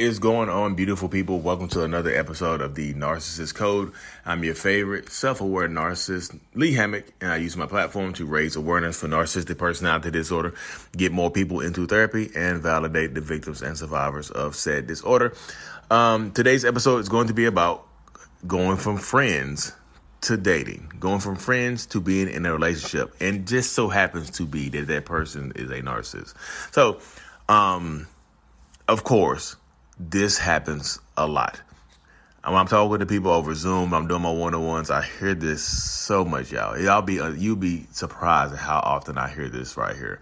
is going on, beautiful people? Welcome to another episode of the Narcissist Code. I'm your favorite self aware narcissist, Lee Hammock, and I use my platform to raise awareness for narcissistic personality disorder, get more people into therapy, and validate the victims and survivors of said disorder. Um, today's episode is going to be about going from friends to dating, going from friends to being in a relationship, and just so happens to be that that person is a narcissist. So, um, of course, this happens a lot. When I'm talking to people over Zoom, I'm doing my one on ones. I hear this so much, y'all. Y'all be uh, you be surprised at how often I hear this right here.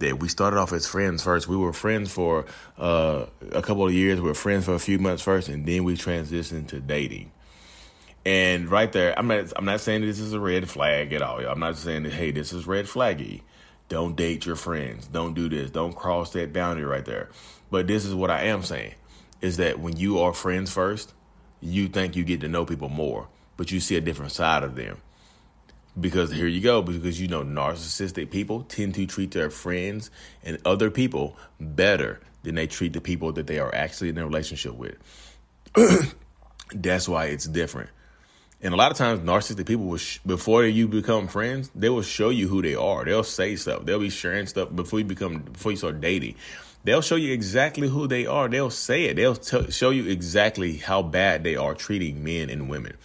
That we started off as friends first. We were friends for uh, a couple of years. We were friends for a few months first, and then we transitioned to dating. And right there, I'm not. I'm not saying this is a red flag at all. Y'all. I'm not saying that. Hey, this is red flaggy. Don't date your friends. Don't do this. Don't cross that boundary right there. But this is what I am saying is that when you are friends first, you think you get to know people more, but you see a different side of them. Because here you go, because you know narcissistic people tend to treat their friends and other people better than they treat the people that they are actually in a relationship with. That's why it's different. And a lot of times, narcissistic people will, sh- before you become friends, they will show you who they are. They'll say stuff. They'll be sharing stuff before you become, before you start dating. They'll show you exactly who they are. They'll say it. They'll t- show you exactly how bad they are treating men and women.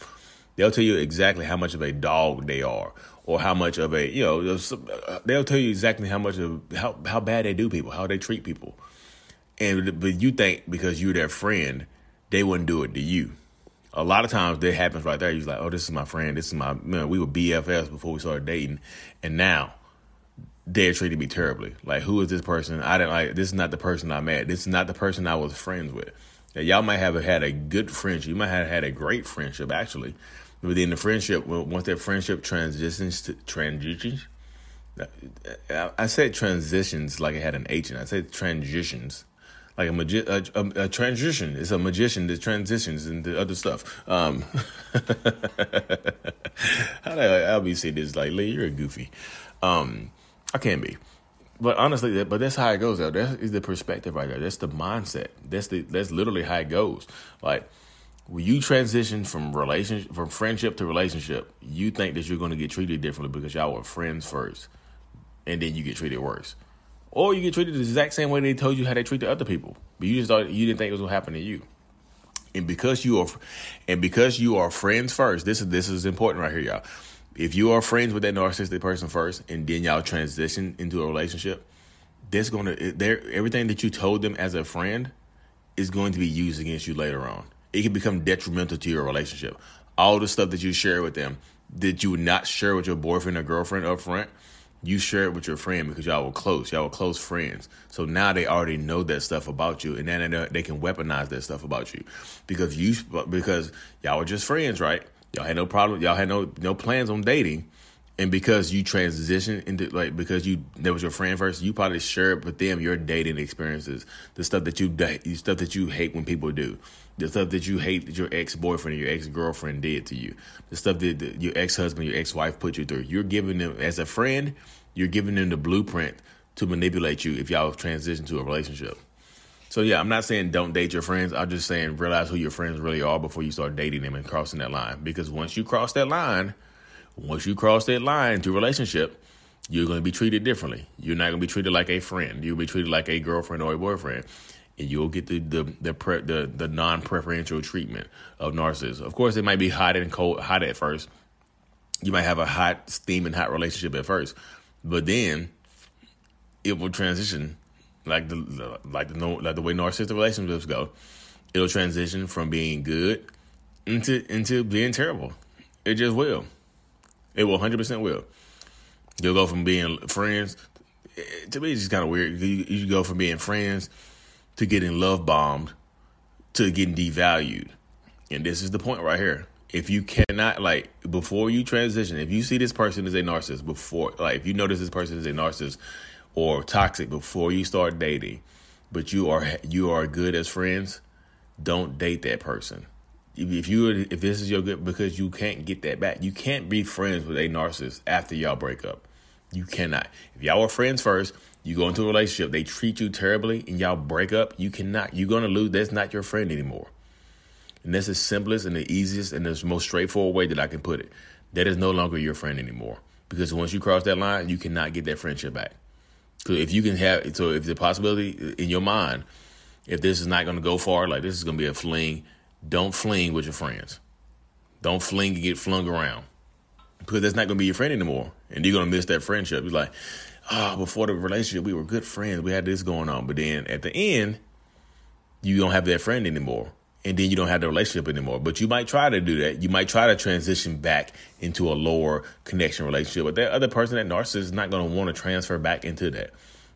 They'll tell you exactly how much of a dog they are, or how much of a you know. They'll tell you exactly how much of how how bad they do people, how they treat people. And but you think because you're their friend, they wouldn't do it to you a lot of times that happens right there. You're like, oh, this is my friend. This is my, man, we were BFFs before we started dating. And now they're treating me terribly. Like, who is this person? I didn't like, this is not the person I met. This is not the person I was friends with. Now, y'all might have had a good friendship. You might have had a great friendship, actually. But then the friendship, once that friendship transitions to transitions, I said transitions like it had an H. I said transitions like a, magi- a, a, a, transition. It's a magician that transitions into other stuff. Um, how do I, will be say this? Like, Lee, you're a goofy. Um, I can be, but honestly, but that's how it goes. Though that is the perspective right there. That's the mindset. That's the that's literally how it goes. Like when you transition from relationship from friendship to relationship, you think that you're going to get treated differently because y'all were friends first, and then you get treated worse or you get treated the exact same way they told you how they treat the other people, but you just thought you didn't think it was gonna happen to you. And because you are, and because you are friends first, this is this is important right here, y'all. If you are friends with that narcissistic person first, and then y'all transition into a relationship, that's gonna there everything that you told them as a friend is going to be used against you later on. It can become detrimental to your relationship. All the stuff that you share with them that you would not share with your boyfriend or girlfriend up front you share it with your friend because y'all were close. Y'all were close friends. So now they already know that stuff about you, and then they can weaponize that stuff about you because you because y'all were just friends, right? Y'all had no problem. Y'all had no no plans on dating, and because you transitioned into like because you that was your friend first, you probably shared with them your dating experiences, the stuff that you the stuff that you hate when people do, the stuff that you hate that your ex boyfriend or your ex girlfriend did to you, the stuff that your ex husband, your ex wife put you through. You're giving them as a friend, you're giving them the blueprint to manipulate you if y'all transition to a relationship. So yeah, I'm not saying don't date your friends. I'm just saying realize who your friends really are before you start dating them and crossing that line. Because once you cross that line once you cross that line to a relationship, you're going to be treated differently. You're not going to be treated like a friend. You'll be treated like a girlfriend or a boyfriend, and you'll get the the the pre, the, the non preferential treatment of narcissists. Of course, it might be hot and cold, hot at first. You might have a hot, steaming hot relationship at first, but then it will transition like the like the like the way narcissistic relationships go. It'll transition from being good into into being terrible. It just will. It will 100% will. You'll go from being friends. To me, it's just kind of weird. You, you go from being friends to getting love bombed to getting devalued. And this is the point right here. If you cannot, like, before you transition, if you see this person as a narcissist, before, like, if you notice this person is a narcissist or toxic before you start dating, but you are you are good as friends, don't date that person if you if this is your good because you can't get that back. You can't be friends with a narcissist after y'all break up. You cannot. If y'all were friends first, You go into a relationship, they treat you terribly, and y'all break up. You cannot. You're gonna lose. That's not your friend anymore. And that's the simplest and the easiest and the most straightforward way that I can put it. That is no longer your friend anymore. Because once you cross that line, you cannot get that friendship back. So if you can have, so if the possibility uh, in your mind, if this is not going to go far, like this is going to be a fling, don't fling with your friends. Don't fling and get flung around because that's not going to be your friend anymore. And you're going to miss that friendship. You're like, oh, before the relationship, we were good friends. We had this going on. But then at the end, you don't have that friend anymore. And then you don't have the relationship anymore. But you might try to do that. You might try to transition back into a lower connection relationship. But that other person, that narcissist, is not going to want to transfer back into that.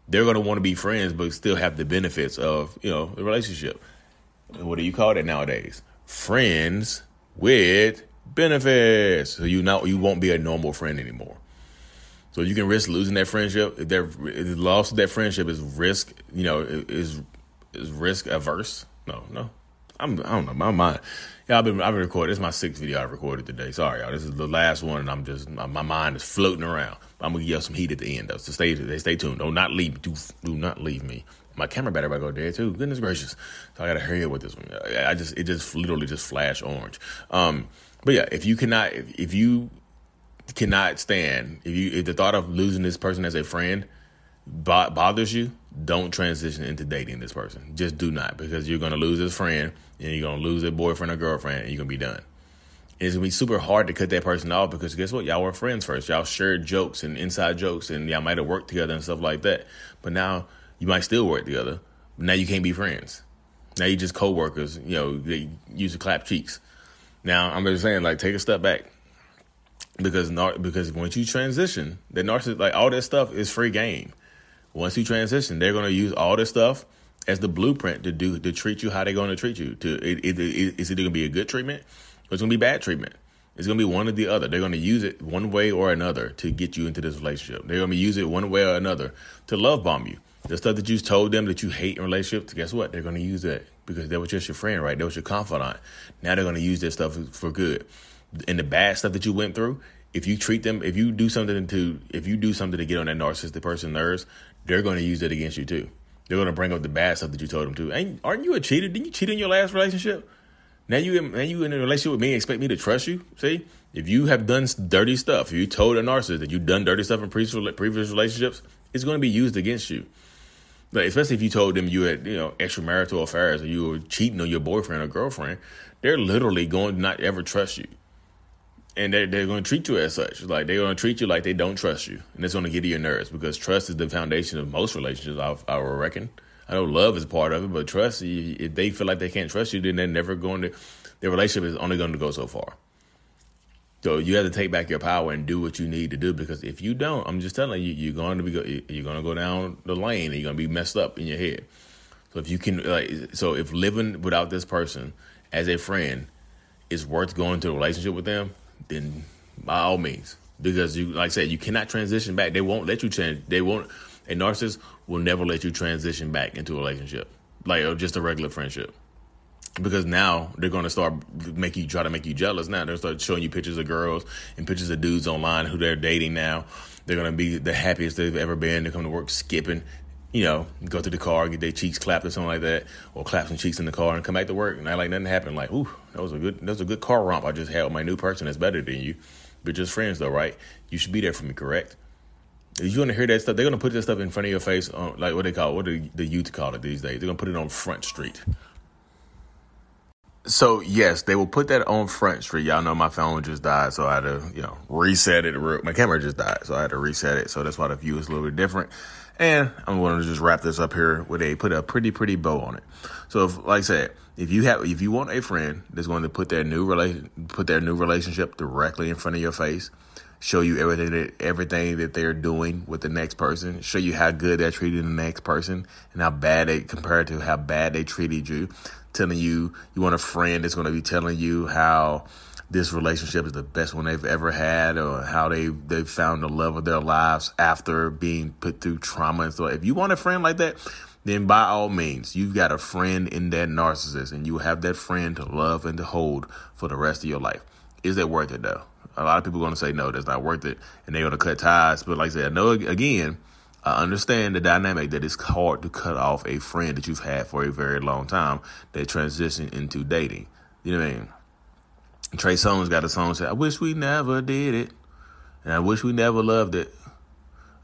They're going to want to be friends, but still have the benefits of, you know, the relationship. What do you call that nowadays? Friends with benefits. So you now you won't be a normal friend anymore. So you can risk losing that friendship. If the loss of that friendship is risk, you know, is is risk averse. No, no. I'm I don't know my mind. Yeah, I've been I've been recording. This is my sixth video I've recorded today. Sorry, y'all. This is the last one, and I'm just my, my mind is floating around. I'm gonna give you some heat at the end though. So stay stay tuned. Do not leave. Do do not leave me. My camera battery might go dead too. Goodness gracious. So I gotta hurry up with this one. I just it just literally just flash orange. Um, but yeah, if you cannot, if, if you cannot stand, if you if the thought of losing this person as a friend bo- bothers you, don't transition into dating this person. Just do not, because you're gonna lose this friend, and you're gonna lose a boyfriend or girlfriend, and you're gonna be done. And it's gonna be super hard to cut that person off because guess what? Y'all were friends first. Y'all shared jokes and inside jokes, and y'all might have worked together and stuff like that. But now you might still work together. But now you can't be friends. Now you're just co-workers. You know, they used to clap cheeks. Now I'm just saying, like, take a step back because nar- because once you transition, the narcissist, like all that stuff is free game. Once you transition, they're going to use all this stuff as the blueprint to do to treat you how they're going to treat you. To it, it, it, is it going to be a good treatment or it's going to be bad treatment? It's going to be one or the other. They're going to use it one way or another to get you into this relationship. They're going to use it one way or another to love bomb you. The stuff that you told them that you hate in relationships, guess what? They're going to use that because they was just your friend, right? They was your confidant. Now they're going to use that stuff for good. And the bad stuff that you went through, if you treat them, if you do something to, if you do something to get on that narcissistic person's nerves, they're going to use it against you too. They're going to bring up the bad stuff that you told them to. Ain't, aren't you a cheater? Didn't you cheat in your last relationship? Now you, now you in a relationship with me expect me to trust you? See, if you have done dirty stuff, if you told a narcissist that you've done dirty stuff in previous relationships, it's going to be used against you. Like, especially if you told them you had, you know, extramarital affairs or you were cheating on your boyfriend or girlfriend, they're literally going to not ever trust you. And they're, they're going to treat you as such. Like, they're going to treat you like they don't trust you. And it's going to get to your nerves because trust is the foundation of most relationships, I, I reckon. I know love is part of it, but trust, if they feel like they can't trust you, then they're never going to, their relationship is only going to go so far. So you have to take back your power and do what you need to do because if you don't, I'm just telling you, you're going to be you're going to go down the lane and you're going to be messed up in your head. So if you can, like, so if living without this person as a friend is worth going to a relationship with them, then by all means, because you, like I said, you cannot transition back. They won't let you change. They won't. A narcissist will never let you transition back into a relationship, like or just a regular friendship because now they're going to start make you try to make you jealous. Now they're start showing you pictures of girls and pictures of dudes online who they're dating now. They're going to be the happiest they've ever been. They come to work skipping, you know, go to the car, get their cheeks clapped or something like that, or clap some cheeks in the car and come back to work and I like nothing happened. Like, ooh, that was a good, that was a good car romp I just had with my new person that's better than you. We're just friends though, right? You should be there for me, correct? If you want to hear that stuff, they're gonna put this stuff in front of your face on like what they call what do the youth call it these days? They're gonna put it on Front Street. So yes, they will put that on Front Street. Y'all know my phone just died, so I had to, you know, reset it. My camera just died, so I had to reset it. So that's why the view is a little bit different. And I'm going to just wrap this up here with a put a pretty pretty bow on it. So, if, like I said, if you have if you want a friend that's going to put their new relation put their new relationship directly in front of your face, show you everything that everything that they're doing with the next person, show you how good they're treating the next person and how bad they compared to how bad they treated you telling you you want a friend that's going to be telling you how this relationship is the best one they've ever had or how they they found the love of their lives after being put through trauma and so If you want a friend like that, then by all means, you've got a friend in that narcissist and you have that friend to love and to hold for the rest of your life. Is that worth it though? A lot of people are going to say no, that's not worth it, and they're going to cut ties. But like I said, I know again, I understand the dynamic that it's hard to cut off a friend that you've had for a very long time that transition into dating. You know what I mean? Trey Songz got a song that said, I wish we never did it. And I wish we never loved it.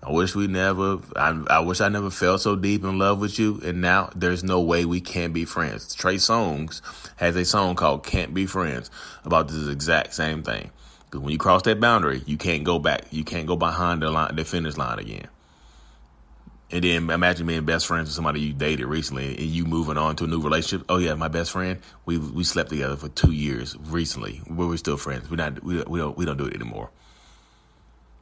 I wish we never, I, I wish I never felt so deep in love with you. And now there's no way we can be friends. Trey Songz has a song called Can't Be Friends about this exact same thing. Because when you cross that boundary, you can't go back. You can't go behind the line, the finish line again. And then imagine being best friends with somebody you dated recently and you moving on to a new relationship. Oh yeah, my best friend, we we slept together for two years recently. but We're still friends. We're not we, we don't we don't do it anymore.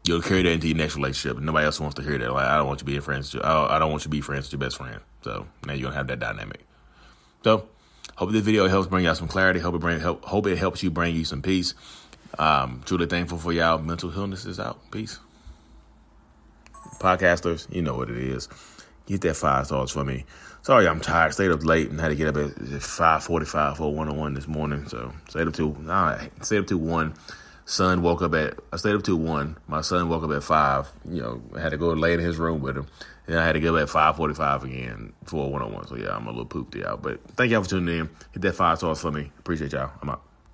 You'll carry that into your next relationship. Nobody else wants to hear that. Like I don't want you being friends. I don't want you to be friends with your best friend. So now you're gonna have that dynamic. So hope this video helps bring y'all some clarity. Hope it bring help. Hope it helps you bring you some peace. Um, truly thankful for y'all. Mental Healness is out. Peace podcasters, you know what it is. Get that five stars for me. Sorry, I'm tired. Stayed up late and had to get up at five forty-five for one on one this morning. So stayed up till nah, stayed up till one. Son woke up at I stayed up till one. My son woke up at five. You know, had to go lay in his room with him. And I had to get up at five forty-five again for a one on one. So yeah, I'm a little pooped out. But thank y'all for tuning in. Hit that five stars for me. Appreciate y'all. I'm out.